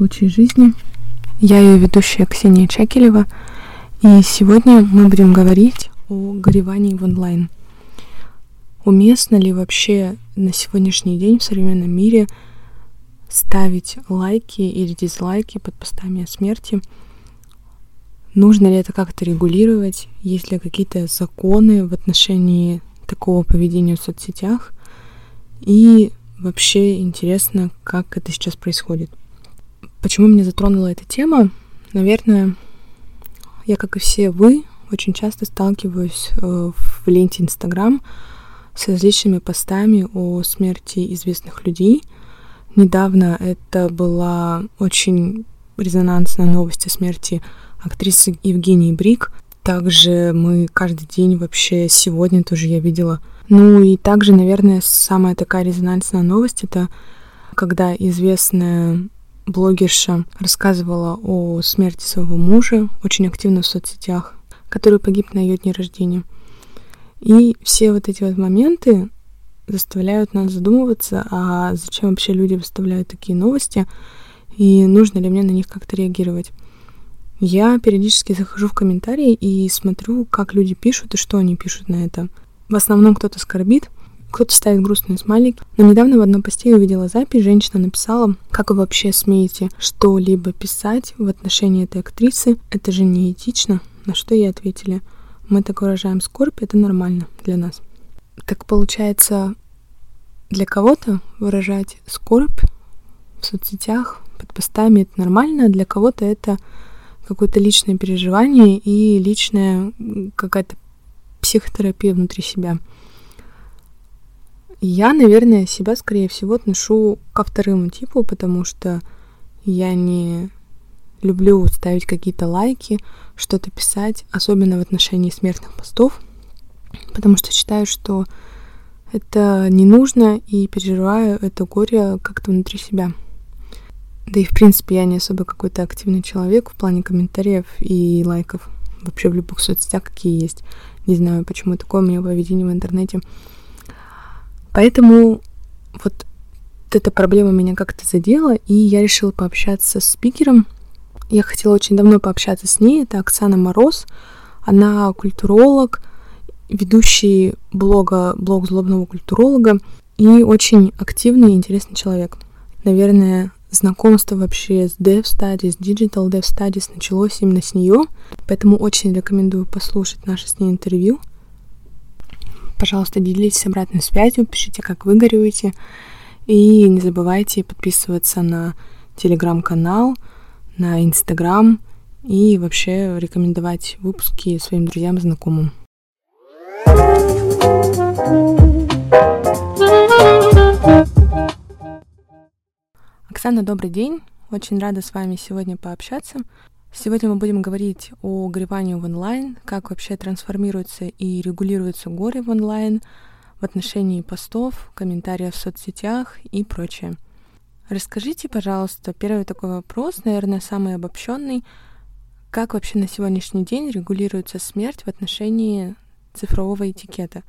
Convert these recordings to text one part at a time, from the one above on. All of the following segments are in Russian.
«Смерть на все случаи жизни». Я ее ведущая Ксения Чакелева, и сегодня мы будем говорить о горевании в онлайн. Уместно ли вообще на сегодняшний день в современном мире ставить лайки или дизлайки под постами о смерти? Нужно ли это как-то регулировать? Есть ли какие-то законы в отношении такого поведения в соцсетях? И вообще интересно, как это сейчас происходит. Почему меня затронула эта тема? Наверное, я, как и все вы, очень часто сталкиваюсь э, в ленте Инстаграм с различными постами о смерти известных людей. Недавно это была очень резонансная новость о смерти актрисы Евгении Брик. Также мы каждый день вообще сегодня тоже я видела ну и также, наверное, самая такая резонансная новость это когда известная блогерша рассказывала о смерти своего мужа, очень активно в соцсетях, который погиб на ее дне рождения. И все вот эти вот моменты заставляют нас задумываться, а зачем вообще люди выставляют такие новости, и нужно ли мне на них как-то реагировать. Я периодически захожу в комментарии и смотрю, как люди пишут и что они пишут на это. В основном кто-то скорбит, кто-то ставит грустные смайлики. Но недавно в одном посте я увидела запись, женщина написала, как вы вообще смеете что-либо писать в отношении этой актрисы, это же не этично. На что ей ответили, мы так выражаем скорбь, это нормально для нас. Так получается, для кого-то выражать скорбь в соцсетях, под постами это нормально, а для кого-то это какое-то личное переживание и личная какая-то психотерапия внутри себя. Я, наверное, себя, скорее всего, отношу ко второму типу, потому что я не люблю ставить какие-то лайки, что-то писать, особенно в отношении смертных постов, потому что считаю, что это не нужно и переживаю это горе как-то внутри себя. Да и, в принципе, я не особо какой-то активный человек в плане комментариев и лайков вообще в любых соцсетях, какие есть. Не знаю, почему такое у меня поведение в интернете. Поэтому вот эта проблема меня как-то задела, и я решила пообщаться с спикером. Я хотела очень давно пообщаться с ней. Это Оксана Мороз. Она культуролог, ведущий блога, блог злобного культуролога и очень активный и интересный человек. Наверное, знакомство вообще с Dev Studies, Digital Dev Studies началось именно с нее, поэтому очень рекомендую послушать наше с ней интервью. Пожалуйста, делитесь обратной связью, пишите, как вы горюете, и не забывайте подписываться на телеграм-канал, на инстаграм и вообще рекомендовать выпуски своим друзьям и знакомым. Оксана, добрый день. Очень рада с вами сегодня пообщаться. Сегодня мы будем говорить о горевании в онлайн, как вообще трансформируется и регулируется горе в онлайн в отношении постов, комментариев в соцсетях и прочее. Расскажите, пожалуйста, первый такой вопрос, наверное, самый обобщенный. Как вообще на сегодняшний день регулируется смерть в отношении цифрового этикета?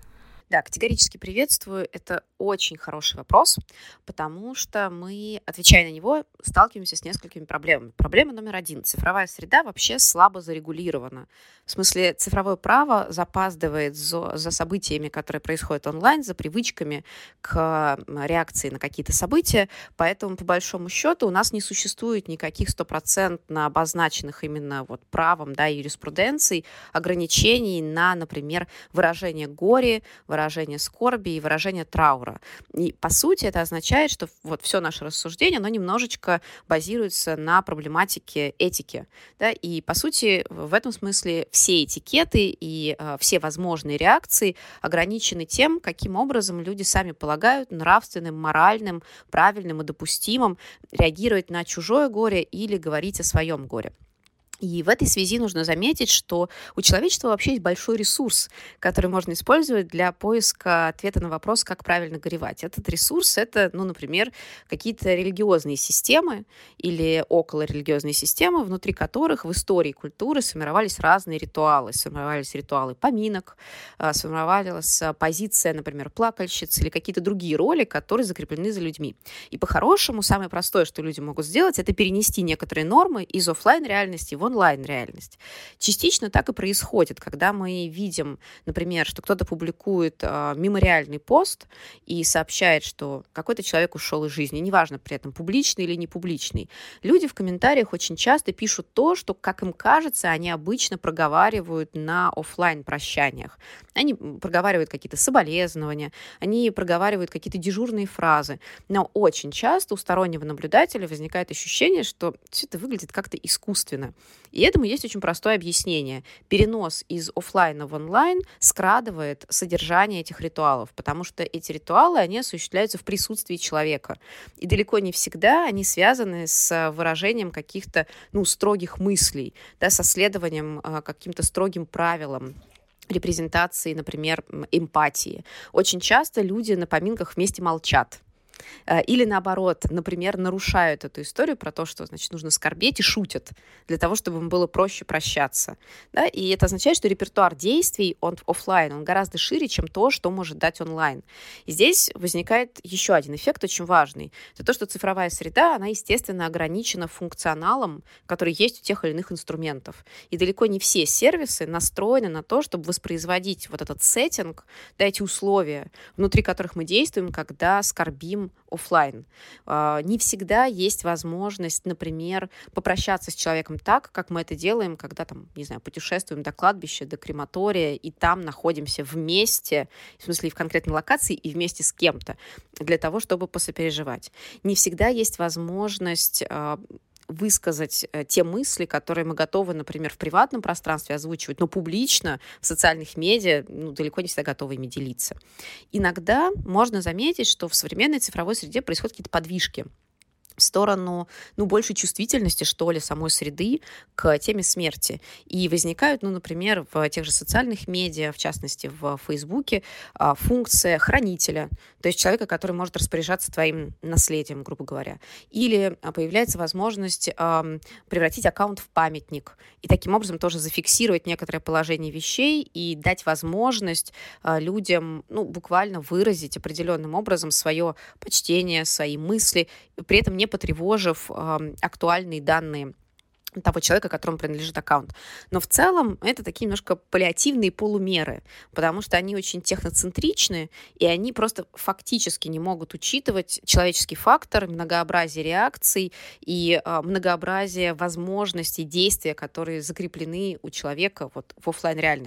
Да, категорически приветствую. Это очень хороший вопрос, потому что мы, отвечая на него, сталкиваемся с несколькими проблемами. Проблема номер один. Цифровая среда вообще слабо зарегулирована. В смысле, цифровое право запаздывает за, за событиями, которые происходят онлайн, за привычками к реакции на какие-то события, поэтому, по большому счету, у нас не существует никаких стопроцентно обозначенных именно вот правом да, юриспруденцией ограничений на, например, выражение горя, выражение выражение скорби и выражение траура. И, по сути, это означает, что вот все наше рассуждение, оно немножечко базируется на проблематике этики. Да? И, по сути, в этом смысле все этикеты и э, все возможные реакции ограничены тем, каким образом люди сами полагают нравственным, моральным, правильным и допустимым реагировать на чужое горе или говорить о своем горе. И в этой связи нужно заметить, что у человечества вообще есть большой ресурс, который можно использовать для поиска ответа на вопрос, как правильно горевать. Этот ресурс — это, ну, например, какие-то религиозные системы или околорелигиозные системы, внутри которых в истории культуры сформировались разные ритуалы. Сформировались ритуалы поминок, а, сформировалась позиция, например, плакальщицы или какие-то другие роли, которые закреплены за людьми. И по-хорошему, самое простое, что люди могут сделать, это перенести некоторые нормы из офлайн реальности в онлайн-реальность. Частично так и происходит, когда мы видим, например, что кто-то публикует э, мемориальный пост и сообщает, что какой-то человек ушел из жизни, неважно при этом публичный или не публичный. Люди в комментариях очень часто пишут то, что, как им кажется, они обычно проговаривают на офлайн прощаниях. Они проговаривают какие-то соболезнования, они проговаривают какие-то дежурные фразы. Но очень часто у стороннего наблюдателя возникает ощущение, что все это выглядит как-то искусственно. И этому есть очень простое объяснение. Перенос из офлайна в онлайн скрадывает содержание этих ритуалов, потому что эти ритуалы, они осуществляются в присутствии человека. И далеко не всегда они связаны с выражением каких-то ну, строгих мыслей, да, со следованием э, каким-то строгим правилам репрезентации, например, эмпатии. Очень часто люди на поминках вместе молчат. Э, или наоборот, например, нарушают эту историю про то, что, значит, нужно скорбеть и шутят для того, чтобы им было проще прощаться. Да? И это означает, что репертуар действий, он офлайн, он гораздо шире, чем то, что может дать онлайн. И здесь возникает еще один эффект очень важный. Это то, что цифровая среда, она, естественно, ограничена функционалом, который есть у тех или иных инструментов. И далеко не все сервисы настроены на то, чтобы воспроизводить вот этот сеттинг, да, эти условия, внутри которых мы действуем, когда скорбим офлайн. А, не всегда есть возможность, например, попрощаться с человеком так, как мы это делаем, когда там, не знаю, путешествуем до кладбища, до крематория, и там находимся вместе, в смысле в конкретной локации и вместе с кем-то, для того, чтобы посопереживать. Не всегда есть возможность а, высказать э, те мысли, которые мы готовы, например, в приватном пространстве озвучивать, но публично в социальных медиа ну, далеко не всегда готовы ими делиться. Иногда можно заметить, что в современной цифровой среде происходят какие-то подвижки в сторону, ну, большей чувствительности, что ли, самой среды к теме смерти. И возникают, ну, например, в тех же социальных медиа, в частности, в Фейсбуке, а, функция хранителя, то есть человека, который может распоряжаться твоим наследием, грубо говоря. Или а, появляется возможность превратить аккаунт в памятник и таким образом тоже зафиксировать некоторое положение вещей и дать возможность а, людям, ну, буквально выразить определенным образом свое почтение, свои мысли, при этом не потревожив актуальные данные того человека, которому принадлежит аккаунт. Но в целом это такие немножко паллиативные полумеры, потому что они очень техноцентричны, и они просто фактически не могут учитывать человеческий фактор, многообразие реакций и э, многообразие возможностей действия, которые закреплены у человека вот, в офлайн реальности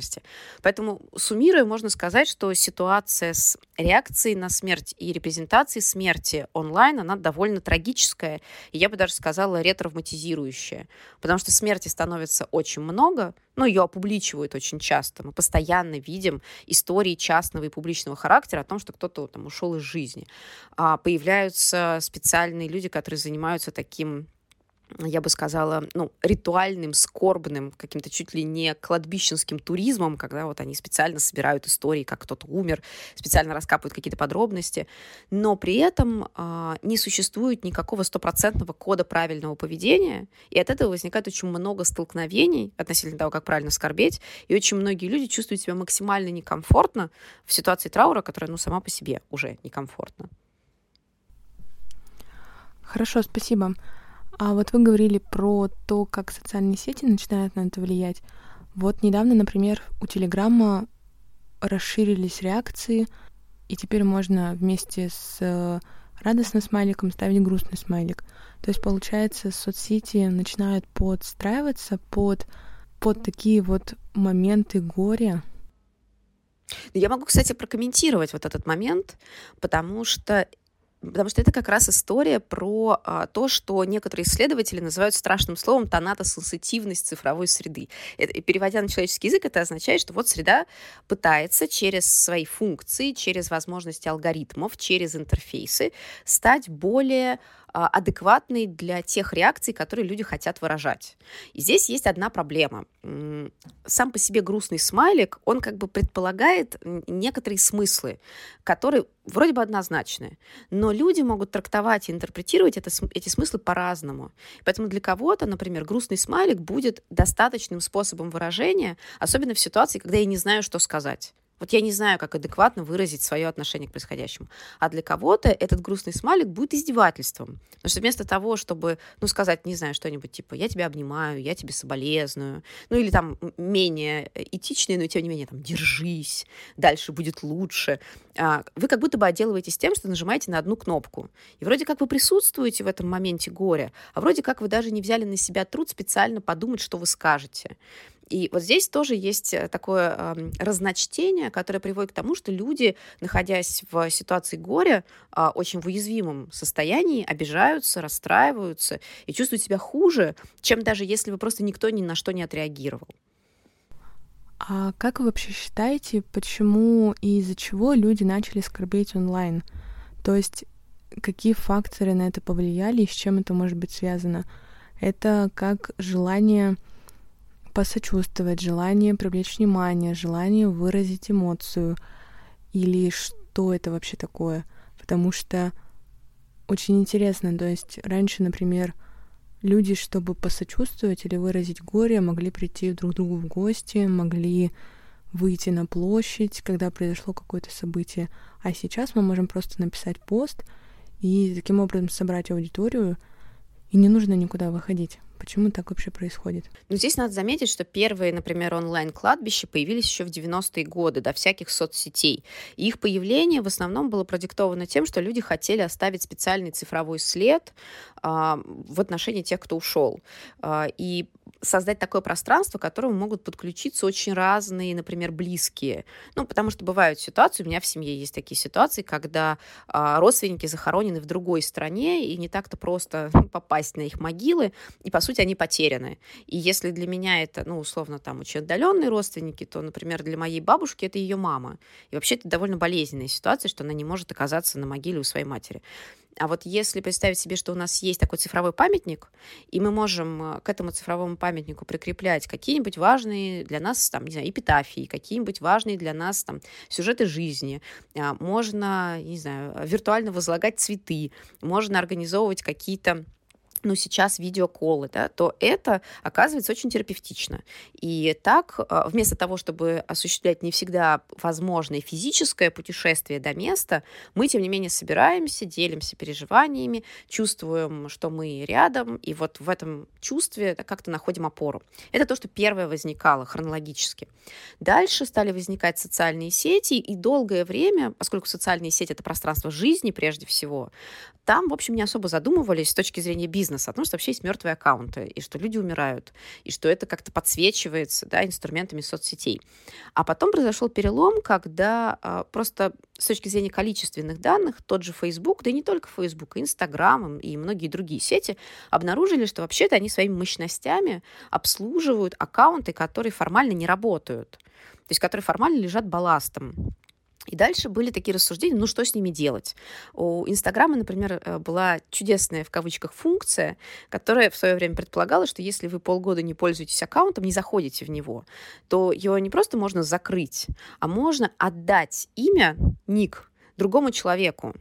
Поэтому, суммируя, можно сказать, что ситуация с реакцией на смерть и репрезентацией смерти онлайн, она довольно трагическая, и я бы даже сказала ретравматизирующая потому что смерти становится очень много, ну, ее опубличивают очень часто. Мы постоянно видим истории частного и публичного характера о том, что кто-то там ушел из жизни. А появляются специальные люди, которые занимаются таким я бы сказала, ну, ритуальным, скорбным, каким-то чуть ли не кладбищенским туризмом, когда вот они специально собирают истории, как кто-то умер, специально раскапывают какие-то подробности, но при этом э, не существует никакого стопроцентного кода правильного поведения, и от этого возникает очень много столкновений относительно того, как правильно скорбеть, и очень многие люди чувствуют себя максимально некомфортно в ситуации траура, которая, ну, сама по себе уже некомфортна. Хорошо, спасибо. А вот вы говорили про то, как социальные сети начинают на это влиять. Вот недавно, например, у Телеграма расширились реакции, и теперь можно вместе с радостным смайликом ставить грустный смайлик. То есть, получается, соцсети начинают подстраиваться под, под такие вот моменты горя. Я могу, кстати, прокомментировать вот этот момент, потому что Потому что это как раз история про а, то, что некоторые исследователи называют страшным словом тонатосенситивность цифровой среды. Это, переводя на человеческий язык, это означает, что вот среда пытается через свои функции, через возможности алгоритмов, через интерфейсы стать более адекватный для тех реакций, которые люди хотят выражать. И здесь есть одна проблема. Сам по себе грустный смайлик, он как бы предполагает некоторые смыслы, которые вроде бы однозначны, но люди могут трактовать и интерпретировать это, эти смыслы по-разному. Поэтому для кого-то, например, грустный смайлик будет достаточным способом выражения, особенно в ситуации, когда я не знаю, что сказать. Вот я не знаю, как адекватно выразить свое отношение к происходящему. А для кого-то этот грустный смайлик будет издевательством. Потому что вместо того, чтобы, ну, сказать, не знаю, что-нибудь типа «я тебя обнимаю», «я тебе соболезную», ну, или там менее этичные, но тем не менее, там «держись», «дальше будет лучше», а, вы как будто бы отделываетесь тем, что нажимаете на одну кнопку. И вроде как вы присутствуете в этом моменте горя, а вроде как вы даже не взяли на себя труд специально подумать, что вы скажете. И вот здесь тоже есть э, такое э, разночтение, которое приводит к тому, что люди, находясь в ситуации горя, э, очень в уязвимом состоянии, обижаются, расстраиваются и чувствуют себя хуже, чем даже если бы просто никто ни на что не отреагировал. А как вы вообще считаете, почему и из-за чего люди начали скорбеть онлайн? То есть какие факторы на это повлияли и с чем это может быть связано? Это как желание посочувствовать, желание привлечь внимание, желание выразить эмоцию или что это вообще такое. Потому что очень интересно, то есть раньше, например, люди, чтобы посочувствовать или выразить горе, могли прийти друг к другу в гости, могли выйти на площадь, когда произошло какое-то событие. А сейчас мы можем просто написать пост и таким образом собрать аудиторию, и не нужно никуда выходить. Почему так вообще происходит? Ну, здесь надо заметить, что первые, например, онлайн-кладбища появились еще в 90-е годы, до всяких соцсетей. И их появление в основном было продиктовано тем, что люди хотели оставить специальный цифровой след а, в отношении тех, кто ушел. А, и создать такое пространство, к которому могут подключиться очень разные, например, близкие. Ну, потому что бывают ситуации, у меня в семье есть такие ситуации, когда а, родственники захоронены в другой стране, и не так-то просто попасть на их могилы, и, по сути, они потеряны. И если для меня это, ну, условно, там, очень отдаленные родственники, то, например, для моей бабушки это ее мама. И вообще это довольно болезненная ситуация, что она не может оказаться на могиле у своей матери. А вот если представить себе, что у нас есть такой цифровой памятник, и мы можем э, к этому цифровому памятнику прикреплять какие-нибудь важные для нас, там, не знаю, эпитафии, какие-нибудь важные для нас там сюжеты жизни, а, можно, не знаю, виртуально возлагать цветы, можно организовывать какие-то ну, сейчас видеоколы, да, то это оказывается очень терапевтично. И так, а, вместо того, чтобы осуществлять не всегда возможное физическое путешествие до места, мы, тем не менее, собираемся, делимся переживаниями, чувствуем, что мы рядом, и вот в этом чувстве как-то находим опору. Это то, что первое возникало хронологически. Дальше стали возникать социальные сети, и долгое время, поскольку социальные сети — это пространство жизни прежде всего, там, в общем, не особо задумывались с точки зрения бизнеса, о том, что вообще есть мертвые аккаунты, и что люди умирают, и что это как-то подсвечивается да, инструментами соцсетей. А потом произошел перелом, когда а, просто с точки зрения количественных данных тот же Facebook, да и не только Facebook, Instagram и многие другие сети обнаружили, что вообще-то они своими мощностями обслуживают аккаунты, которые формально не работают, то есть которые формально лежат балластом. И дальше были такие рассуждения, ну что с ними делать? У Инстаграма, например, э, была чудесная в кавычках функция, которая в свое время предполагала, что если вы полгода не пользуетесь аккаунтом, не заходите в него, то его не просто можно закрыть, а можно отдать имя, ник, другому человеку.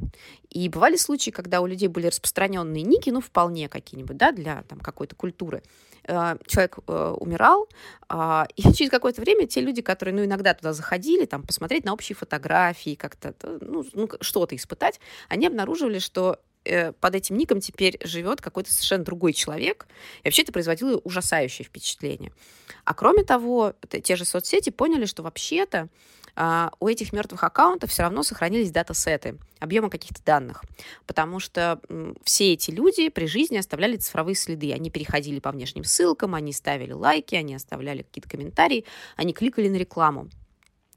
И бывали случаи, когда у людей были распространенные ники, ну, вполне какие-нибудь, да, для там какой-то культуры. Э, человек э, умирал, э, и через какое-то время те люди, которые, ну, иногда туда заходили, там, посмотреть на общие фотографии, как-то, ну, ну что-то испытать, они обнаруживали, что э, под этим ником теперь живет какой-то совершенно другой человек. И вообще это производило ужасающее впечатление. А кроме того, те же соцсети поняли, что вообще-то у этих мертвых аккаунтов все равно сохранились датасеты, объема каких-то данных, потому что все эти люди при жизни оставляли цифровые следы. Они переходили по внешним ссылкам, они ставили лайки, они оставляли какие-то комментарии, они кликали на рекламу.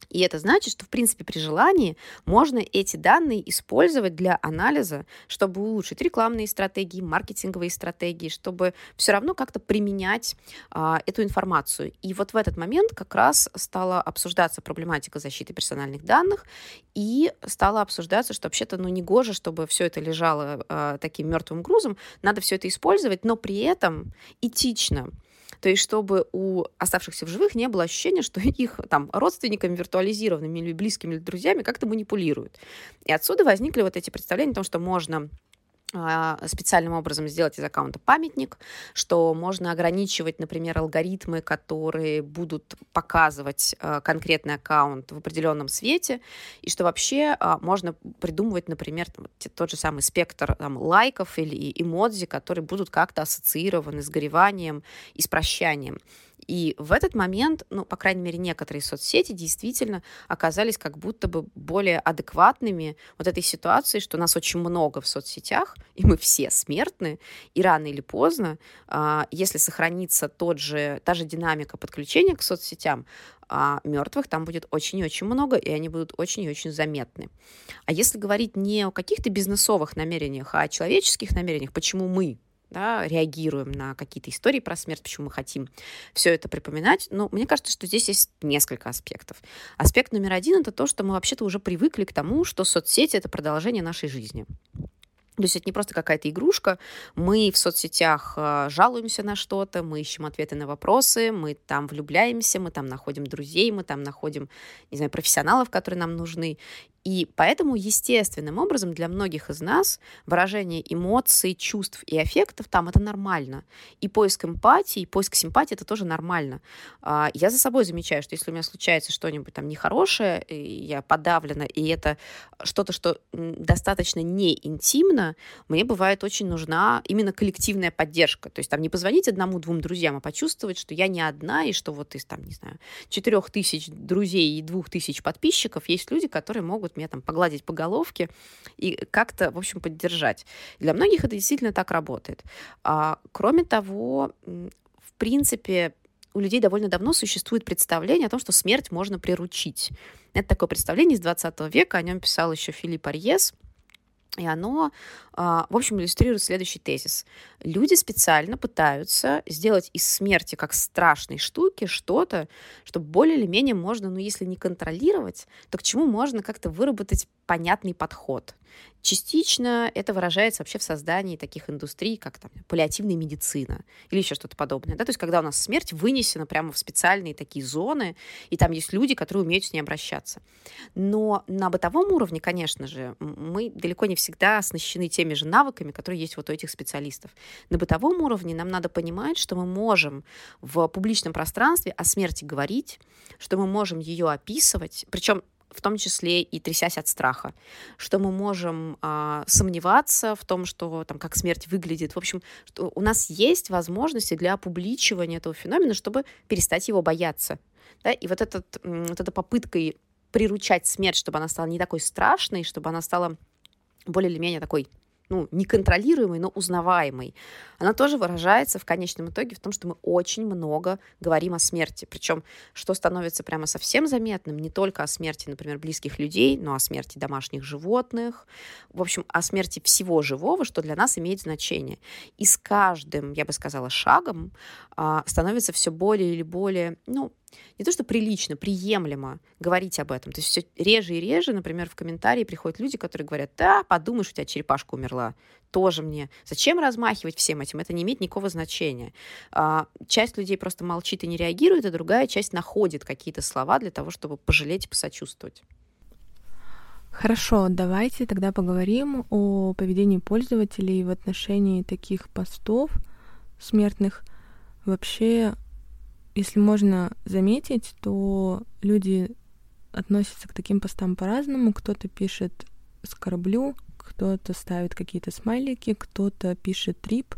И это значит, что, в принципе, при желании можно эти данные использовать для анализа, чтобы улучшить рекламные стратегии, маркетинговые стратегии, чтобы все равно как-то применять а, эту информацию. И вот в этот момент как раз стала обсуждаться проблематика защиты персональных данных, и стало обсуждаться, что вообще-то ну, не гоже, чтобы все это лежало а, таким мертвым грузом, надо все это использовать, но при этом этично. То есть, чтобы у оставшихся в живых не было ощущения, что их там родственниками виртуализированными или близкими или друзьями как-то манипулируют. И отсюда возникли вот эти представления о том, что можно специальным образом сделать из аккаунта памятник, что можно ограничивать, например, алгоритмы, которые будут показывать а, конкретный аккаунт в определенном свете, и что вообще а, можно придумывать, например, тот же самый спектр там, лайков или эмодзи, которые будут как-то ассоциированы с гореванием и с прощанием. И в этот момент, ну, по крайней мере, некоторые соцсети действительно оказались как будто бы более адекватными вот этой ситуации, что нас очень много в соцсетях, и мы все смертны, и рано или поздно, а, если сохранится тот же, та же динамика подключения к соцсетям, а мертвых там будет очень и очень много, и они будут очень и очень заметны. А если говорить не о каких-то бизнесовых намерениях, а о человеческих намерениях, почему мы да, реагируем на какие-то истории про смерть, почему мы хотим все это припоминать. Но мне кажется, что здесь есть несколько аспектов. Аспект номер один — это то, что мы вообще-то уже привыкли к тому, что соцсети — это продолжение нашей жизни. То есть это не просто какая-то игрушка. Мы в соцсетях э, жалуемся на что-то, мы ищем ответы на вопросы, мы там влюбляемся, мы там находим друзей, мы там находим, не знаю, профессионалов, которые нам нужны. И поэтому естественным образом для многих из нас выражение эмоций, чувств и аффектов там это нормально. И поиск эмпатии, и поиск симпатии это тоже нормально. А, я за собой замечаю, что если у меня случается что-нибудь там нехорошее, я подавлена, и это что-то, что достаточно не интимно, мне бывает очень нужна именно коллективная поддержка. То есть там не позвонить одному-двум друзьям, а почувствовать, что я не одна, и что вот из там, не знаю, четырех тысяч друзей и двух тысяч подписчиков есть люди, которые могут меня там погладить по головке и как-то, в общем, поддержать. Для многих это действительно так работает. А, кроме того, в принципе, у людей довольно давно существует представление о том, что смерть можно приручить. Это такое представление из 20 века, о нем писал еще Филипп Арьес – и оно, а, в общем, иллюстрирует следующий тезис. Люди специально пытаются сделать из смерти как страшной штуки что-то, что более или менее можно, ну, если не контролировать, то к чему можно как-то выработать понятный подход. Частично это выражается вообще в создании таких индустрий, как там, паллиативная медицина или еще что-то подобное. Да? То есть когда у нас смерть вынесена прямо в специальные такие зоны, и там есть люди, которые умеют с ней обращаться. Но на бытовом уровне, конечно же, мы далеко не всегда оснащены теми же навыками, которые есть вот у этих специалистов. На бытовом уровне нам надо понимать, что мы можем в публичном пространстве о смерти говорить, что мы можем ее описывать, причем в том числе и трясясь от страха, что мы можем а, сомневаться в том, что там как смерть выглядит. В общем, что у нас есть возможности для опубличивания этого феномена, чтобы перестать его бояться. Да? И вот, этот, вот эта попытка приручать смерть, чтобы она стала не такой страшной, чтобы она стала более или менее такой ну, неконтролируемой, но узнаваемой, она тоже выражается в конечном итоге в том, что мы очень много говорим о смерти. Причем, что становится прямо совсем заметным, не только о смерти, например, близких людей, но о смерти домашних животных, в общем, о смерти всего живого, что для нас имеет значение. И с каждым, я бы сказала, шагом а, становится все более или более, ну, не то что прилично, приемлемо говорить об этом. То есть все реже и реже, например, в комментарии приходят люди, которые говорят, да, подумаешь, у тебя черепашка умерла. Тоже мне. Зачем размахивать всем этим? Это не имеет никакого значения. А, часть людей просто молчит и не реагирует, а другая часть находит какие-то слова для того, чтобы пожалеть и посочувствовать. Хорошо, давайте тогда поговорим о поведении пользователей в отношении таких постов смертных. Вообще, если можно заметить, то люди относятся к таким постам по-разному. Кто-то пишет «скорблю», кто-то ставит какие-то смайлики, кто-то пишет трип,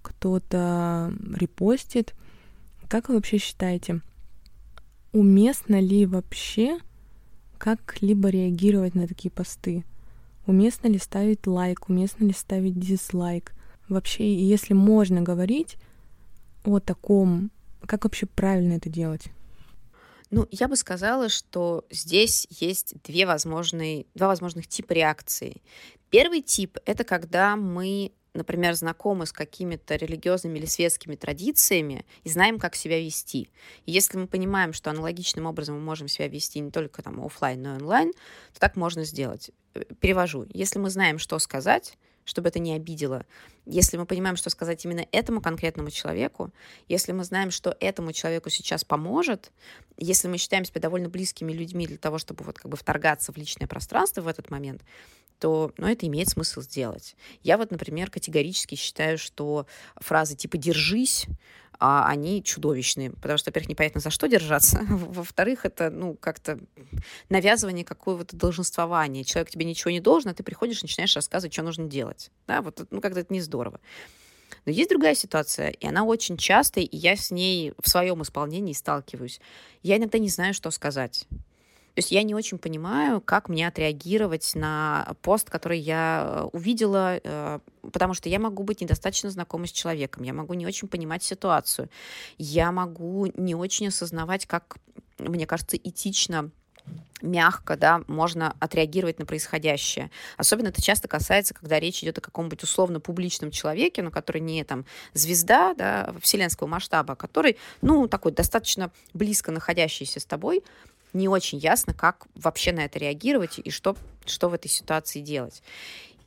кто-то репостит. Как вы вообще считаете, уместно ли вообще как-либо реагировать на такие посты? Уместно ли ставить лайк, уместно ли ставить дизлайк? Вообще, если можно говорить о таком как вообще правильно это делать? Ну, я бы сказала, что здесь есть две возможные, два возможных типа реакции. Первый тип — это когда мы например, знакомы с какими-то религиозными или светскими традициями и знаем, как себя вести. И если мы понимаем, что аналогичным образом мы можем себя вести не только там офлайн, но и онлайн, то так можно сделать. Э, перевожу. Если мы знаем, что сказать, чтобы это не обидело. Если мы понимаем, что сказать именно этому конкретному человеку, если мы знаем, что этому человеку сейчас поможет, если мы считаем себя довольно близкими людьми для того, чтобы вот как бы вторгаться в личное пространство в этот момент, то ну, это имеет смысл сделать. Я вот, например, категорически считаю, что фразы типа «держись», а они чудовищные, потому что, во-первых, непонятно, за что держаться, во-вторых, это, ну, как-то навязывание какого-то долженствования. Человек тебе ничего не должен, а ты приходишь и начинаешь рассказывать, что нужно делать. Да, вот, ну, как-то это не здорово. Но есть другая ситуация, и она очень частая, и я с ней в своем исполнении сталкиваюсь. Я иногда не знаю, что сказать. То есть я не очень понимаю, как мне отреагировать на пост, который я э, увидела, э, потому что я могу быть недостаточно знакома с человеком, я могу не очень понимать ситуацию, я могу не очень осознавать, как, мне кажется, этично мягко, да, можно отреагировать на происходящее. Особенно это часто касается, когда речь идет о каком-нибудь условно публичном человеке, но который не там звезда, да, вселенского масштаба, а который, ну, такой достаточно близко находящийся с тобой, не очень ясно, как вообще на это реагировать и что, что в этой ситуации делать.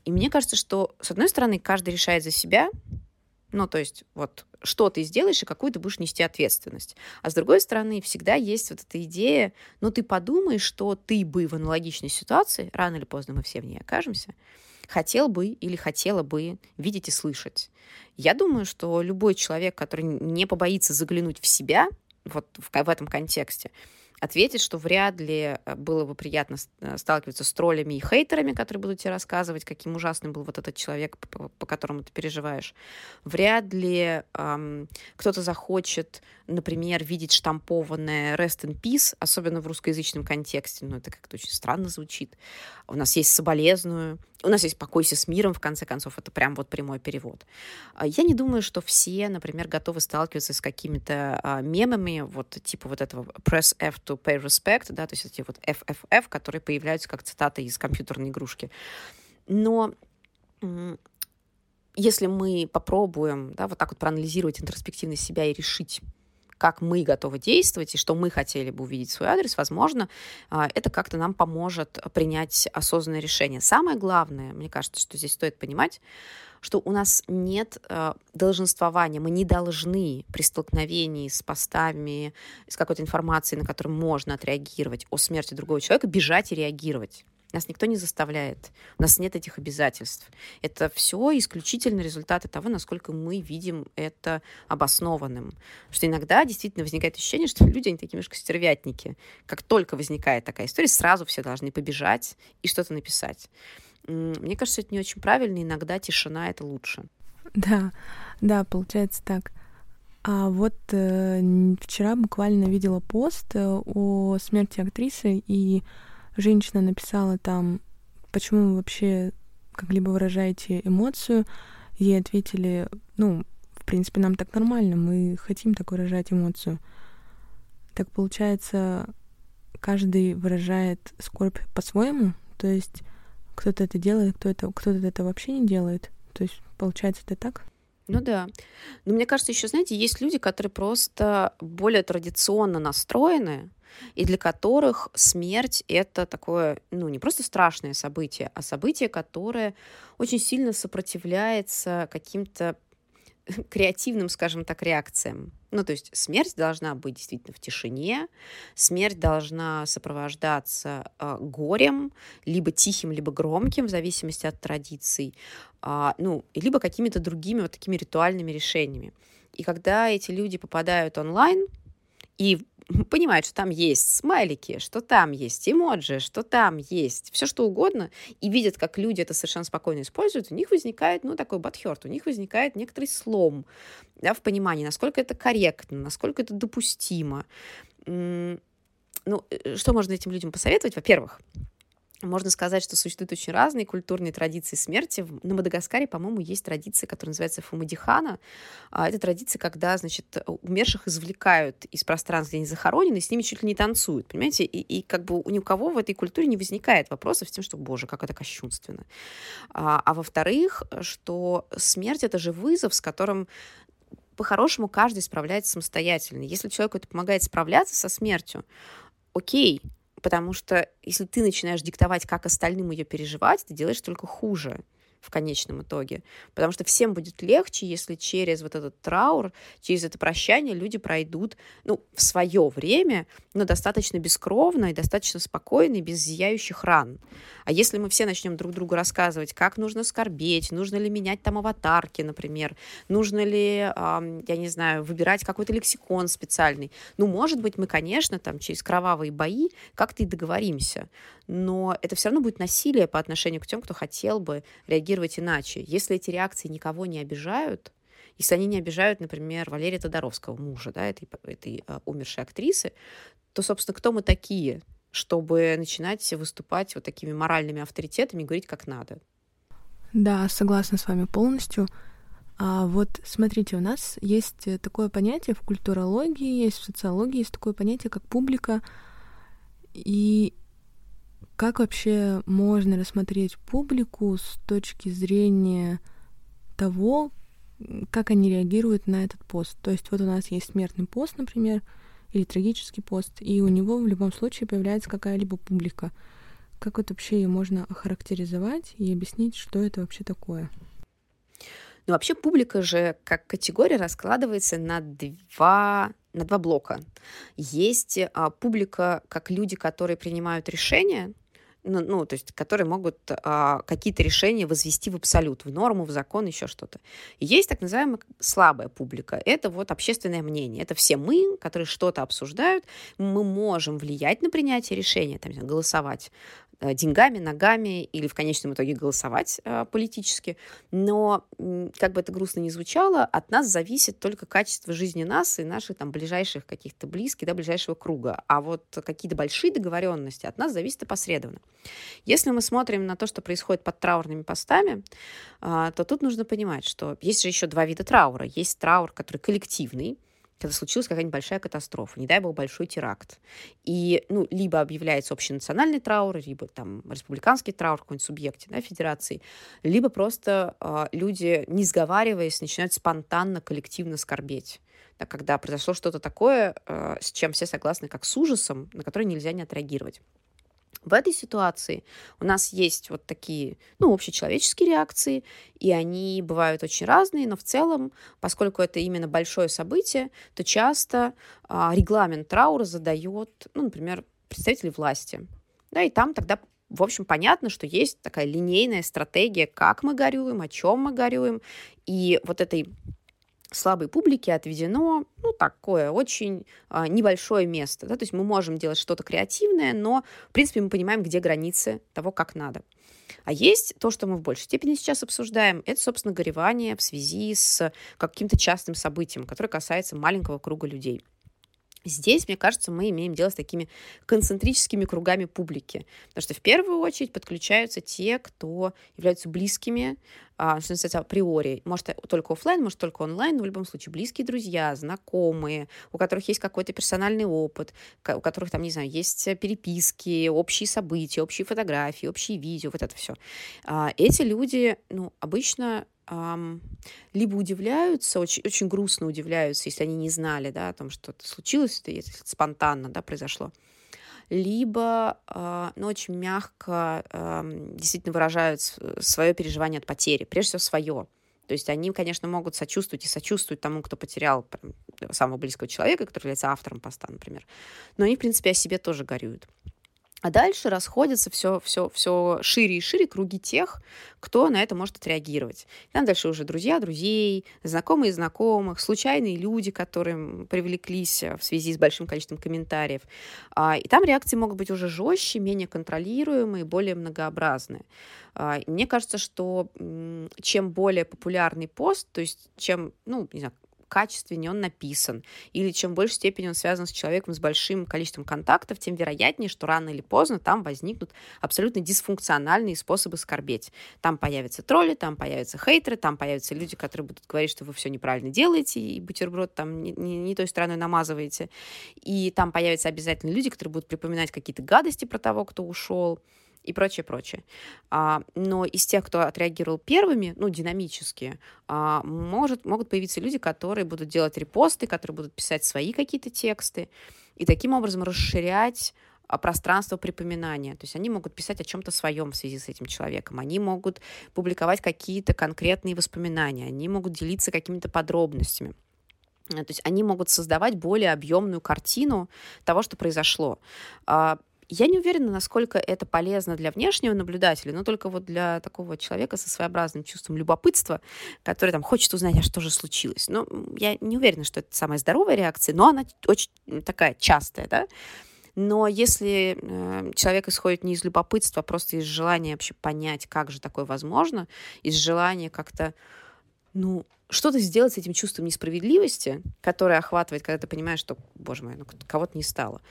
И мне кажется, что, с одной стороны, каждый решает за себя, ну, то есть, вот, что ты сделаешь и какую ты будешь нести ответственность. А с другой стороны, всегда есть вот эта идея, ну, ты подумай, что ты бы в аналогичной ситуации, рано или поздно мы все в ней окажемся, хотел бы или хотела бы видеть и слышать. Я думаю, что любой человек, который не побоится заглянуть в себя, вот в, в этом контексте, ответить, что вряд ли э, было бы приятно э, сталкиваться с троллями и хейтерами, которые будут тебе рассказывать, каким ужасным был вот этот человек, по, которому ты переживаешь. Вряд ли эм, кто-то захочет, например, видеть штампованное rest in peace, особенно в русскоязычном контексте. Ну, это как-то очень странно звучит. У нас есть соболезную, у нас есть «покойся с миром», в конце концов, это прям вот прямой перевод. А я не думаю, что все, например, готовы сталкиваться с какими-то а, мемами, вот типа вот этого «press F to pay respect», да, то есть эти вот FFF, которые появляются как цитаты из компьютерной игрушки. Но если мы попробуем да, вот так вот проанализировать интроспективно себя и решить, как мы готовы действовать и что мы хотели бы увидеть свой адрес, возможно, а, это как-то нам поможет принять осознанное решение. Самое главное, мне кажется, что здесь стоит понимать, что у нас нет э, долженствования, мы не должны при столкновении с постами, с какой-то информацией, на которую можно отреагировать о смерти другого человека, бежать и реагировать. Нас никто не заставляет. У нас нет этих обязательств. Это все исключительно результаты того, насколько мы видим это обоснованным. Что иногда действительно возникает ощущение, что люди, они такие немножко стервятники. Как только возникает такая история, сразу все должны побежать и что-то написать. Мне кажется, это не очень правильно. Иногда тишина — это лучше. Да, да, получается так. А вот э, вчера буквально видела пост э, о смерти актрисы, и женщина написала там, почему вы вообще как-либо выражаете эмоцию. Ей ответили, ну, в принципе, нам так нормально, мы хотим так выражать эмоцию. Так получается, каждый выражает скорбь по-своему, то есть кто-то это делает, кто-то кто это вообще не делает. То есть получается это так? Ну да. Но мне кажется, еще, знаете, есть люди, которые просто более традиционно настроены, и для которых смерть — это такое, ну, не просто страшное событие, а событие, которое очень сильно сопротивляется каким-то креативным, скажем так, реакциям. Ну, то есть смерть должна быть действительно в тишине, смерть должна сопровождаться э, горем, либо тихим, либо громким, в зависимости от традиций, э, ну, либо какими-то другими вот такими ритуальными решениями. И когда эти люди попадают онлайн, и понимают, что там есть смайлики, что там есть эмоджи, что там есть все что угодно, и видят, как люди это совершенно спокойно используют, у них возникает, ну, такой бадхерт, у них возникает некоторый слом, да, в понимании, насколько это корректно, насколько это допустимо. Ну, э, что можно этим людям посоветовать? Во-первых, можно сказать, что существуют очень разные культурные традиции смерти. На Мадагаскаре, по-моему, есть традиция, которая называется фумадихана. А, это традиция, когда, значит, умерших извлекают из пространства, где они захоронены, и с ними чуть ли не танцуют, понимаете? И, и как бы у никого в этой культуре не возникает вопросов с тем, что, боже, как это кощунственно. А, а во-вторых, что смерть — это же вызов, с которым по-хорошему каждый справляется самостоятельно. Если человеку это помогает справляться со смертью, окей, потому что если ты начинаешь диктовать, как остальным ее переживать, ты делаешь только хуже в конечном итоге. Потому что всем будет легче, если через вот этот траур, через это прощание люди пройдут, ну, в свое время, но достаточно бескровно и достаточно спокойно и без зияющих ран. А если мы все начнем друг другу рассказывать, как нужно скорбеть, нужно ли менять там аватарки, например, нужно ли, я не знаю, выбирать какой-то лексикон специальный, ну, может быть, мы, конечно, там через кровавые бои как-то и договоримся, но это все равно будет насилие по отношению к тем, кто хотел бы реагировать иначе. Если эти реакции никого не обижают, если они не обижают, например, Валерия Тодоровского, мужа, да, этой, этой uh, умершей актрисы, то, собственно, кто мы такие, чтобы начинать выступать вот такими моральными авторитетами и говорить, как надо? Да, согласна с вами полностью. А вот смотрите, у нас есть такое понятие в культурологии, есть в социологии, есть такое понятие, как публика. И как вообще можно рассмотреть публику с точки зрения того, как они реагируют на этот пост? То есть вот у нас есть смертный пост, например, или трагический пост, и у него в любом случае появляется какая-либо публика. Как вот вообще ее можно охарактеризовать и объяснить, что это вообще такое? Ну, вообще публика же как категория раскладывается на два на два блока. Есть а, публика как люди, которые принимают решения, ну, ну, то есть, которые могут а, какие-то решения возвести в абсолют, в норму, в закон, еще что-то. есть так называемая слабая публика. Это вот общественное мнение. Это все мы, которые что-то обсуждают. Мы можем влиять на принятие решения, там, голосовать деньгами, ногами или в конечном итоге голосовать э, политически. Но, как бы это грустно ни звучало, от нас зависит только качество жизни нас и наших там ближайших каких-то близких, да, ближайшего круга. А вот какие-то большие договоренности от нас зависят опосредованно. Если мы смотрим на то, что происходит под траурными постами, э, то тут нужно понимать, что есть же еще два вида траура. Есть траур, который коллективный, когда случилась какая-нибудь большая катастрофа, не дай бог большой теракт. И, ну, либо объявляется общенациональный траур, либо там республиканский траур в какой-нибудь субъекте, да, федерации, либо просто э, люди, не сговариваясь, начинают спонтанно, коллективно скорбеть. Да, когда произошло что-то такое, э, с чем все согласны, как с ужасом, на который нельзя не отреагировать. В этой ситуации у нас есть вот такие, ну, общечеловеческие реакции, и они бывают очень разные, но в целом, поскольку это именно большое событие, то часто а, регламент траура задает, ну, например, представители власти. Да, и там тогда в общем, понятно, что есть такая линейная стратегия, как мы горюем, о чем мы горюем. И вот этой слабой публике отведено, ну, такое очень а, небольшое место, да, то есть мы можем делать что-то креативное, но, в принципе, мы понимаем, где границы того, как надо. А есть то, что мы в большей степени сейчас обсуждаем, это, собственно, горевание в связи с каким-то частным событием, которое касается маленького круга людей. Здесь, мне кажется, мы имеем дело с такими концентрическими кругами публики, потому что в первую очередь подключаются те, кто являются близкими, а, что называется, априори. Может, только офлайн, может, только онлайн, но в любом случае близкие друзья, знакомые, у которых есть какой-то персональный опыт, у которых, там, не знаю, есть переписки, общие события, общие фотографии, общие видео, вот это все. А, эти люди, ну, обычно либо удивляются, очень, очень грустно удивляются, если они не знали, да, о том, что это случилось, это, это спонтанно, да, произошло, либо, э, ну, очень мягко э, действительно выражают свое переживание от потери, прежде всего свое. То есть они, конечно, могут сочувствовать и сочувствовать тому, кто потерял самого близкого человека, который является автором поста, например. Но они, в принципе, о себе тоже горюют. А дальше расходятся все, все, все шире и шире круги тех, кто на это может отреагировать. И там дальше уже друзья друзей, знакомые знакомых, случайные люди, которые привлеклись в связи с большим количеством комментариев. А, и там реакции могут быть уже жестче, менее контролируемые, более многообразные. А, мне кажется, что чем более популярный пост, то есть чем, ну, не знаю, качественнее он написан, или чем в большей степени он связан с человеком с большим количеством контактов, тем вероятнее, что рано или поздно там возникнут абсолютно дисфункциональные способы скорбеть. Там появятся тролли, там появятся хейтеры, там появятся люди, которые будут говорить, что вы все неправильно делаете, и бутерброд там не, не, не той стороной намазываете. И там появятся обязательно люди, которые будут припоминать какие-то гадости про того, кто ушел и прочее, прочее. А, но из тех, кто отреагировал первыми, ну, динамически, а, может, могут появиться люди, которые будут делать репосты, которые будут писать свои какие-то тексты, и таким образом расширять а, пространство припоминания. То есть они могут писать о чем-то своем в связи с этим человеком, они могут публиковать какие-то конкретные воспоминания, они могут делиться какими-то подробностями. То есть они могут создавать более объемную картину того, что произошло. Я не уверена, насколько это полезно для внешнего наблюдателя, но только вот для такого человека со своеобразным чувством любопытства, который там хочет узнать, а что же случилось. Но я не уверена, что это самая здоровая реакция, но она очень такая частая, да. Но если э, человек исходит не из любопытства, а просто из желания вообще понять, как же такое возможно, из желания как-то, ну, что-то сделать с этим чувством несправедливости, которое охватывает, когда ты понимаешь, что, боже мой, ну, кого-то не стало,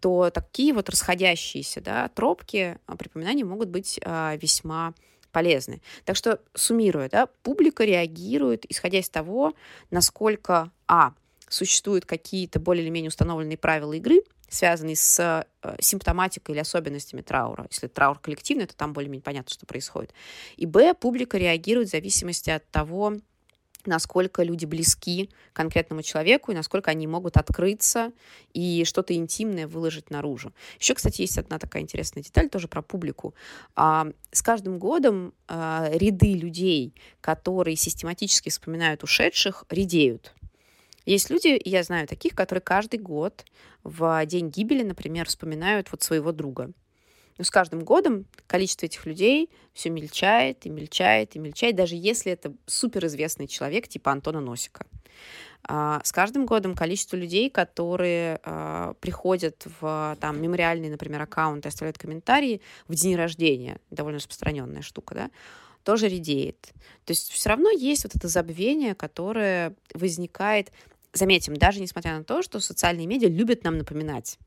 то такие вот расходящиеся да, тропки а, припоминаний могут быть а, весьма полезны. Так что, суммируя, да, публика реагирует, исходя из того, насколько, а, существуют какие-то более или менее установленные правила игры, связанные с э, симптоматикой или особенностями траура. Если траур коллективный, то там более-менее понятно, что происходит. И, б, публика реагирует в зависимости от того, насколько люди близки конкретному человеку и насколько они могут открыться и что-то интимное выложить наружу. Еще, кстати, есть одна такая интересная деталь тоже про публику. А, с каждым годом а, ряды людей, которые систематически вспоминают ушедших, редеют. Есть люди, я знаю таких, которые каждый год в день гибели, например, вспоминают вот своего друга. Но с каждым годом количество этих людей все мельчает и мельчает и мельчает, даже если это суперизвестный человек типа Антона Носика. А, с каждым годом количество людей, которые а, приходят в там, мемориальный, например, аккаунт и оставляют комментарии в день рождения, довольно распространенная штука, да, тоже редеет. То есть все равно есть вот это забвение, которое возникает, заметим, даже несмотря на то, что социальные медиа любят нам напоминать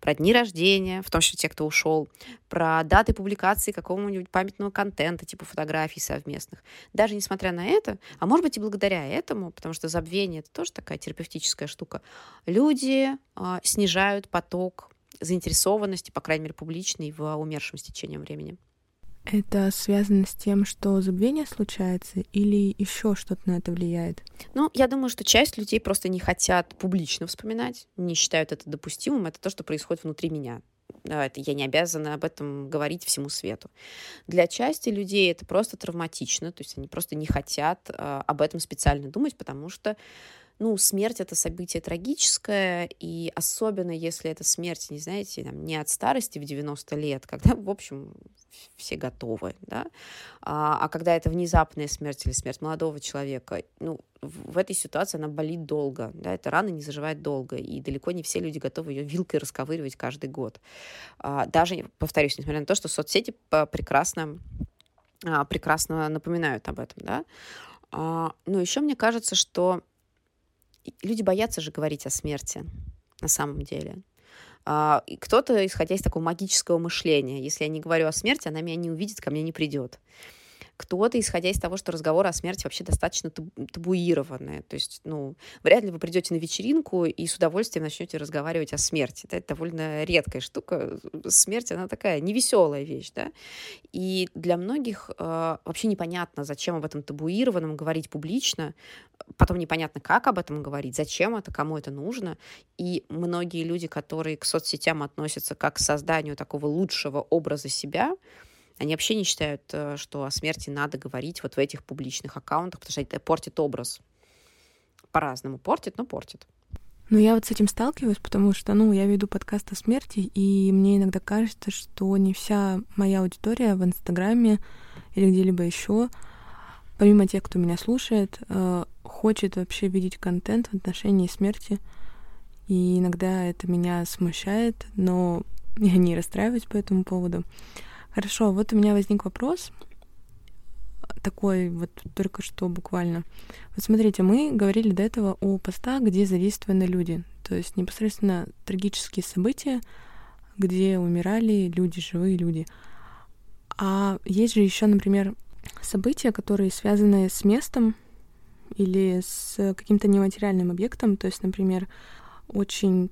про дни рождения, в том числе те, кто ушел, про даты публикации какого-нибудь памятного контента, типа фотографий совместных. Даже несмотря на это, а может быть и благодаря этому, потому что забвение — это тоже такая терапевтическая штука, люди э, снижают поток заинтересованности, по крайней мере, публичной в умершем с течением времени. Это связано с тем, что забвение случается, или еще что-то на это влияет? Ну, я думаю, что часть людей просто не хотят публично вспоминать, не считают это допустимым. Это то, что происходит внутри меня. Это я не обязана об этом говорить всему свету. Для части людей это просто травматично, то есть они просто не хотят э, об этом специально думать, потому что ну, смерть это событие трагическое, и особенно если это смерть, не знаете, там, не от старости в 90 лет, когда, в общем, все готовы, да, а, а когда это внезапная смерть или смерть молодого человека, ну, в этой ситуации она болит долго, да, эта рана не заживает долго, и далеко не все люди готовы ее вилкой расковыривать каждый год. А, даже, повторюсь, несмотря на то, что соцсети прекрасно, а, прекрасно напоминают об этом, да, но еще мне кажется, что люди боятся же говорить о смерти на самом деле. А, кто-то, исходя из такого магического мышления, если я не говорю о смерти, она меня не увидит, ко мне не придет кто-то, исходя из того, что разговоры о смерти вообще достаточно табуированные. То есть, ну, вряд ли вы придете на вечеринку и с удовольствием начнете разговаривать о смерти. Это довольно редкая штука. Смерть, она такая невеселая вещь, да. И для многих э, вообще непонятно, зачем об этом табуированном говорить публично, потом непонятно, как об этом говорить, зачем это, кому это нужно. И многие люди, которые к соцсетям относятся как к созданию такого лучшего образа себя, они вообще не считают, э, что о смерти надо говорить вот в этих публичных аккаунтах, потому что это портит образ. По-разному портит, но портит. Ну, я вот с этим сталкиваюсь, потому что, ну, я веду подкаст о смерти, и мне иногда кажется, что не вся моя аудитория в Инстаграме или где-либо еще, помимо тех, кто меня слушает, э, хочет вообще видеть контент в отношении смерти. И иногда это меня смущает, но я не расстраиваюсь по этому поводу. Хорошо, вот у меня возник вопрос. такой вот только что буквально. Вот смотрите, мы говорили до этого о постах, где задействованы люди, то есть непосредственно трагические события, где умирали люди, живые люди. А есть же еще, например, события, которые связаны с местом или с каким-то нематериальным объектом. То есть, например, очень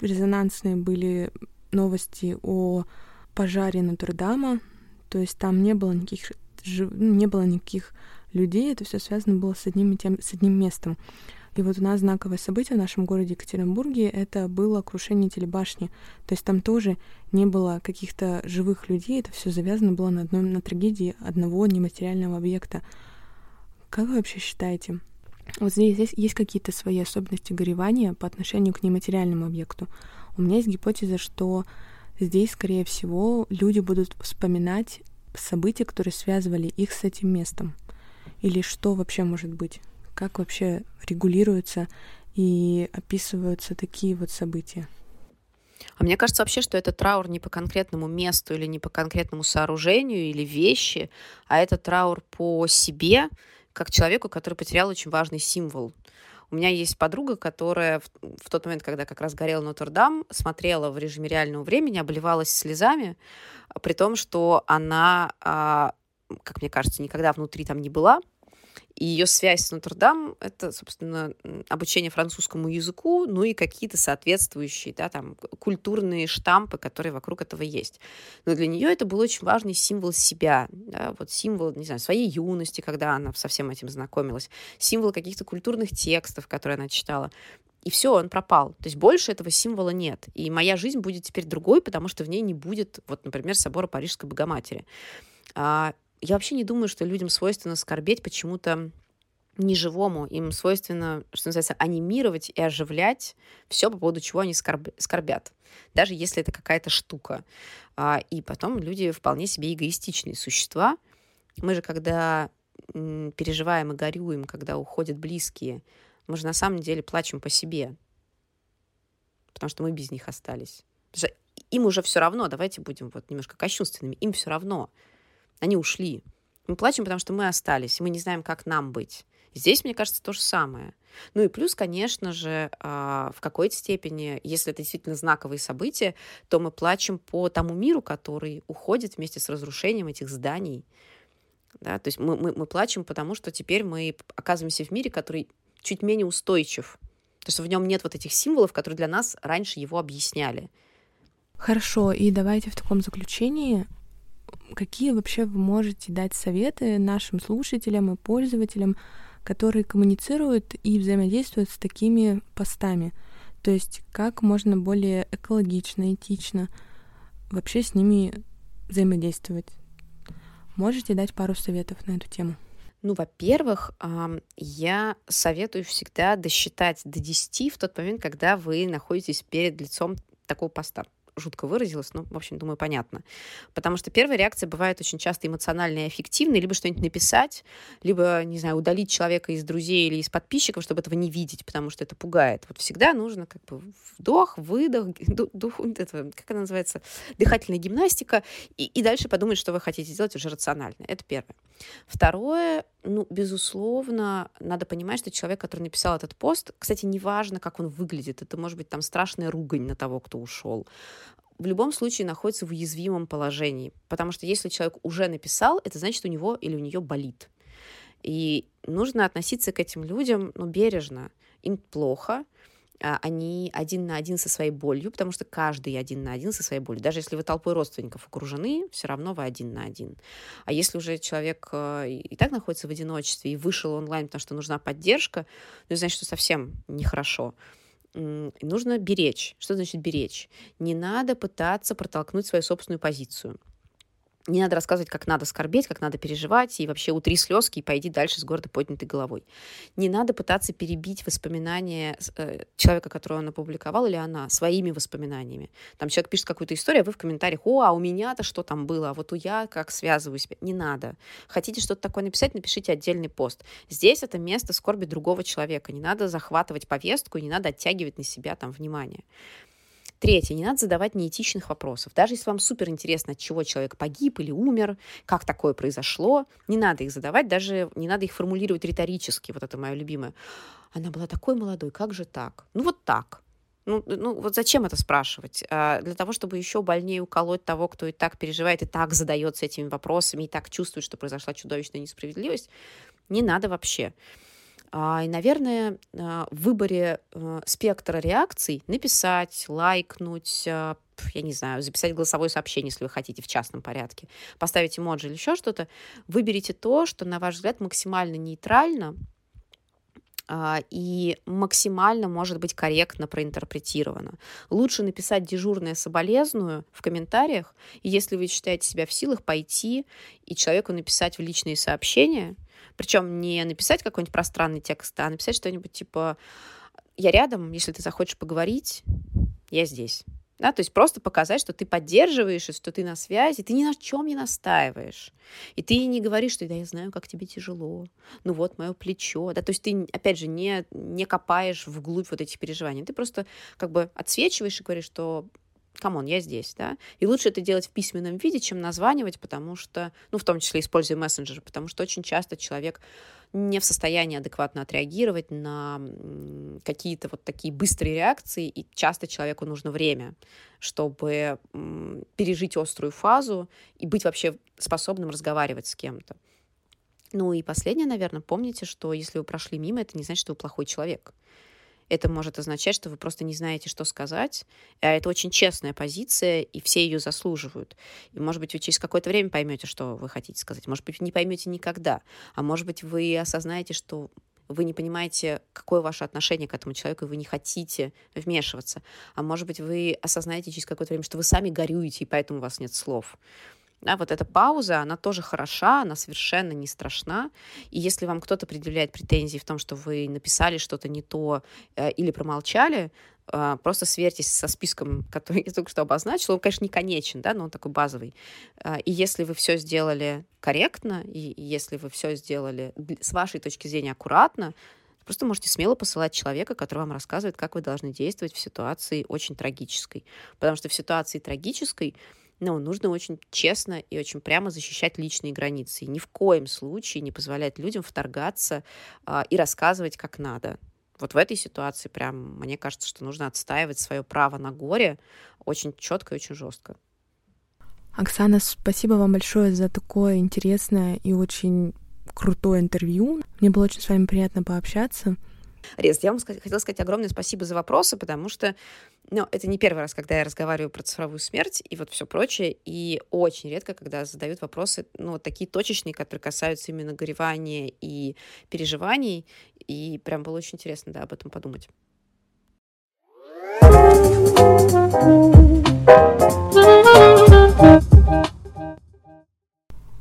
резонансные были новости о пожаре Нотр-Дама. То есть там не было никаких ну, не было никаких людей, это все связано было с одним, и тем, с одним местом. И вот у нас знаковое событие в нашем городе Екатеринбурге — это было крушение телебашни. То есть там тоже не было каких-то живых людей, это все завязано было на, одной, на трагедии одного нематериального объекта. Как вы вообще считаете? Вот здесь, здесь есть какие-то свои особенности горевания по отношению к нематериальному объекту. У меня есть гипотеза, что здесь, скорее всего, люди будут вспоминать события, которые связывали их с этим местом. Или что вообще может быть? как вообще регулируются и описываются такие вот события. А мне кажется вообще, что это траур не по конкретному месту или не по конкретному сооружению или вещи, а это траур по себе, как человеку, который потерял очень важный символ. У меня есть подруга, которая в, в тот момент, когда как раз горел Нотр-Дам, смотрела в режиме реального времени, обливалась слезами, при том, что она, а, как мне кажется, никогда внутри там не была, и ее связь с Нотр-Дам — это, собственно, обучение французскому языку, ну и какие-то соответствующие, да, там, культурные штампы, которые вокруг этого есть. Но для нее это был очень важный символ себя, да, вот символ, не знаю, своей юности, когда она со всем этим знакомилась, символ каких-то культурных текстов, которые она читала. И все, он пропал. То есть больше этого символа нет. И моя жизнь будет теперь другой, потому что в ней не будет, вот, например, собора Парижской Богоматери. А, я вообще не думаю, что людям свойственно скорбеть почему-то неживому. Им свойственно, что называется, анимировать и оживлять все, по поводу чего они скорб... скорбят. Даже если это какая-то штука. А, и потом люди вполне себе эгоистичные существа. Мы же, когда переживаем и горюем, когда уходят близкие, мы же на самом деле плачем по себе, потому что мы без них остались. Им уже все равно, давайте будем вот немножко кощунственными, им все равно. Они ушли. Мы плачем, потому что мы остались, и мы не знаем, как нам быть. Здесь, мне кажется, то же самое. Ну и плюс, конечно же, а, в какой-то степени, если это действительно знаковые события, то мы плачем по тому миру, который уходит вместе с разрушением этих зданий. Да? То есть мы, мы, мы плачем, потому что теперь мы оказываемся в мире, который чуть менее устойчив. То есть в нем нет вот этих символов, которые для нас раньше его объясняли. Хорошо, и давайте в таком заключении какие вообще вы можете дать советы нашим слушателям и пользователям, которые коммуницируют и взаимодействуют с такими постами? То есть как можно более экологично, этично вообще с ними взаимодействовать? Можете дать пару советов на эту тему? Ну, во-первых, я советую всегда досчитать до 10 в тот момент, когда вы находитесь перед лицом такого поста жутко выразилась, но, в общем, думаю, понятно. Потому что первая реакция бывает очень часто эмоциональная и аффективная, либо что-нибудь написать, либо, не знаю, удалить человека из друзей или из подписчиков, чтобы этого не видеть, потому что это пугает. Вот всегда нужно как бы вдох, выдох, дух, это, как она называется, дыхательная гимнастика, и, и дальше подумать, что вы хотите сделать уже рационально. Это первое. Второе, ну, безусловно, надо понимать, что человек, который написал этот пост, кстати, неважно, как он выглядит, это может быть там страшная ругань на того, кто ушел, в любом случае находится в уязвимом положении. Потому что если человек уже написал, это значит, у него или у нее болит. И нужно относиться к этим людям ну, бережно. Им плохо, они один на один со своей болью, потому что каждый один на один со своей болью. Даже если вы толпой родственников окружены, все равно вы один на один. А если уже человек э, и так находится в одиночестве и вышел онлайн, потому что нужна поддержка, ну, значит, что совсем нехорошо нужно беречь. Что значит беречь? Не надо пытаться протолкнуть свою собственную позицию. Не надо рассказывать, как надо скорбеть, как надо переживать, и вообще утри слезки и пойди дальше с гордо поднятой головой. Не надо пытаться перебить воспоминания э, человека, которого он опубликовал, или она, своими воспоминаниями. Там человек пишет какую-то историю, а вы в комментариях, о, а у меня-то что там было, а вот у я как связываю себя. Не надо. Хотите что-то такое написать, напишите отдельный пост. Здесь это место скорби другого человека. Не надо захватывать повестку, не надо оттягивать на себя там внимание. Третье, не надо задавать неэтичных вопросов. Даже если вам супер интересно, от чего человек погиб или умер, как такое произошло, не надо их задавать, даже не надо их формулировать риторически. Вот это мое любимое. Она была такой молодой, как же так? Ну вот так. Ну, ну вот зачем это спрашивать? А, для того, чтобы еще больнее уколоть того, кто и так переживает, и так задается этими вопросами, и так чувствует, что произошла чудовищная несправедливость, не надо вообще. А, и, наверное, а, в выборе а, спектра реакций написать, лайкнуть, я не знаю, записать голосовое сообщение, если вы хотите, в частном порядке, поставить эмоджи или еще что-то, выберите то, что, на ваш взгляд, максимально нейтрально и максимально может быть корректно проинтерпретировано. Лучше написать дежурное соболезную в комментариях, и если вы считаете себя в силах, пойти и человеку написать в личные сообщения, причем не написать какой-нибудь пространный текст, а написать что-нибудь типа «Я рядом, если ты захочешь поговорить, я здесь». Да, то есть просто показать, что ты поддерживаешь, что ты на связи, ты ни на чем не настаиваешь. И ты не говоришь, что да, я знаю, как тебе тяжело, ну вот мое плечо. Да, то есть ты, опять же, не, не копаешь вглубь вот этих переживаний. Ты просто как бы отсвечиваешь и говоришь, что come on, я здесь, да. И лучше это делать в письменном виде, чем названивать, потому что, ну, в том числе используя мессенджеры, потому что очень часто человек не в состоянии адекватно отреагировать на какие-то вот такие быстрые реакции, и часто человеку нужно время, чтобы пережить острую фазу и быть вообще способным разговаривать с кем-то. Ну и последнее, наверное, помните, что если вы прошли мимо, это не значит, что вы плохой человек это может означать, что вы просто не знаете, что сказать. А это очень честная позиция, и все ее заслуживают. И, может быть, вы через какое-то время поймете, что вы хотите сказать. Может быть, не поймете никогда. А может быть, вы осознаете, что вы не понимаете, какое ваше отношение к этому человеку, и вы не хотите вмешиваться. А может быть, вы осознаете через какое-то время, что вы сами горюете, и поэтому у вас нет слов. Да, вот эта пауза, она тоже хороша, она совершенно не страшна. И если вам кто-то предъявляет претензии в том, что вы написали что-то не то э, или промолчали, э, просто сверьтесь со списком, который я только что обозначила. Он, конечно, не конечен, да, но он такой базовый. Э, и если вы все сделали корректно, и, и если вы все сделали с вашей точки зрения аккуратно, Просто можете смело посылать человека, который вам рассказывает, как вы должны действовать в ситуации очень трагической. Потому что в ситуации трагической ну, нужно очень честно и очень прямо защищать личные границы. И ни в коем случае не позволять людям вторгаться а, и рассказывать, как надо. Вот в этой ситуации прям мне кажется, что нужно отстаивать свое право на горе очень четко и очень жестко. Оксана, спасибо вам большое за такое интересное и очень крутое интервью. Мне было очень с вами приятно пообщаться. Рез, я вам хотела сказать огромное спасибо за вопросы, потому что ну, это не первый раз, когда я разговариваю про цифровую смерть и вот все прочее, и очень редко, когда задают вопросы, ну, вот такие точечные, которые касаются именно горевания и переживаний, и прям было очень интересно, да, об этом подумать.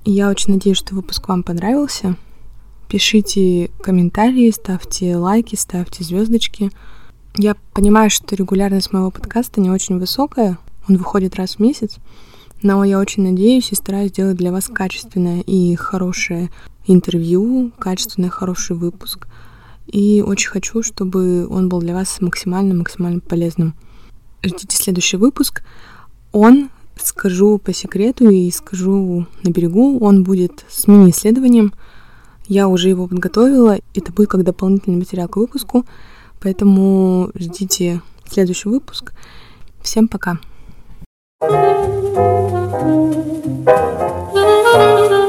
Я очень надеюсь, что выпуск вам понравился. Пишите комментарии, ставьте лайки, ставьте звездочки. Я понимаю, что регулярность моего подкаста не очень высокая, он выходит раз в месяц, но я очень надеюсь и стараюсь сделать для вас качественное и хорошее интервью, качественный хороший выпуск. И очень хочу, чтобы он был для вас максимально-максимально полезным. Ждите следующий выпуск. Он, скажу по секрету и скажу на берегу, он будет с мини-исследованием — я уже его подготовила, и это будет как дополнительный материал к выпуску, поэтому ждите следующий выпуск. Всем пока! thank you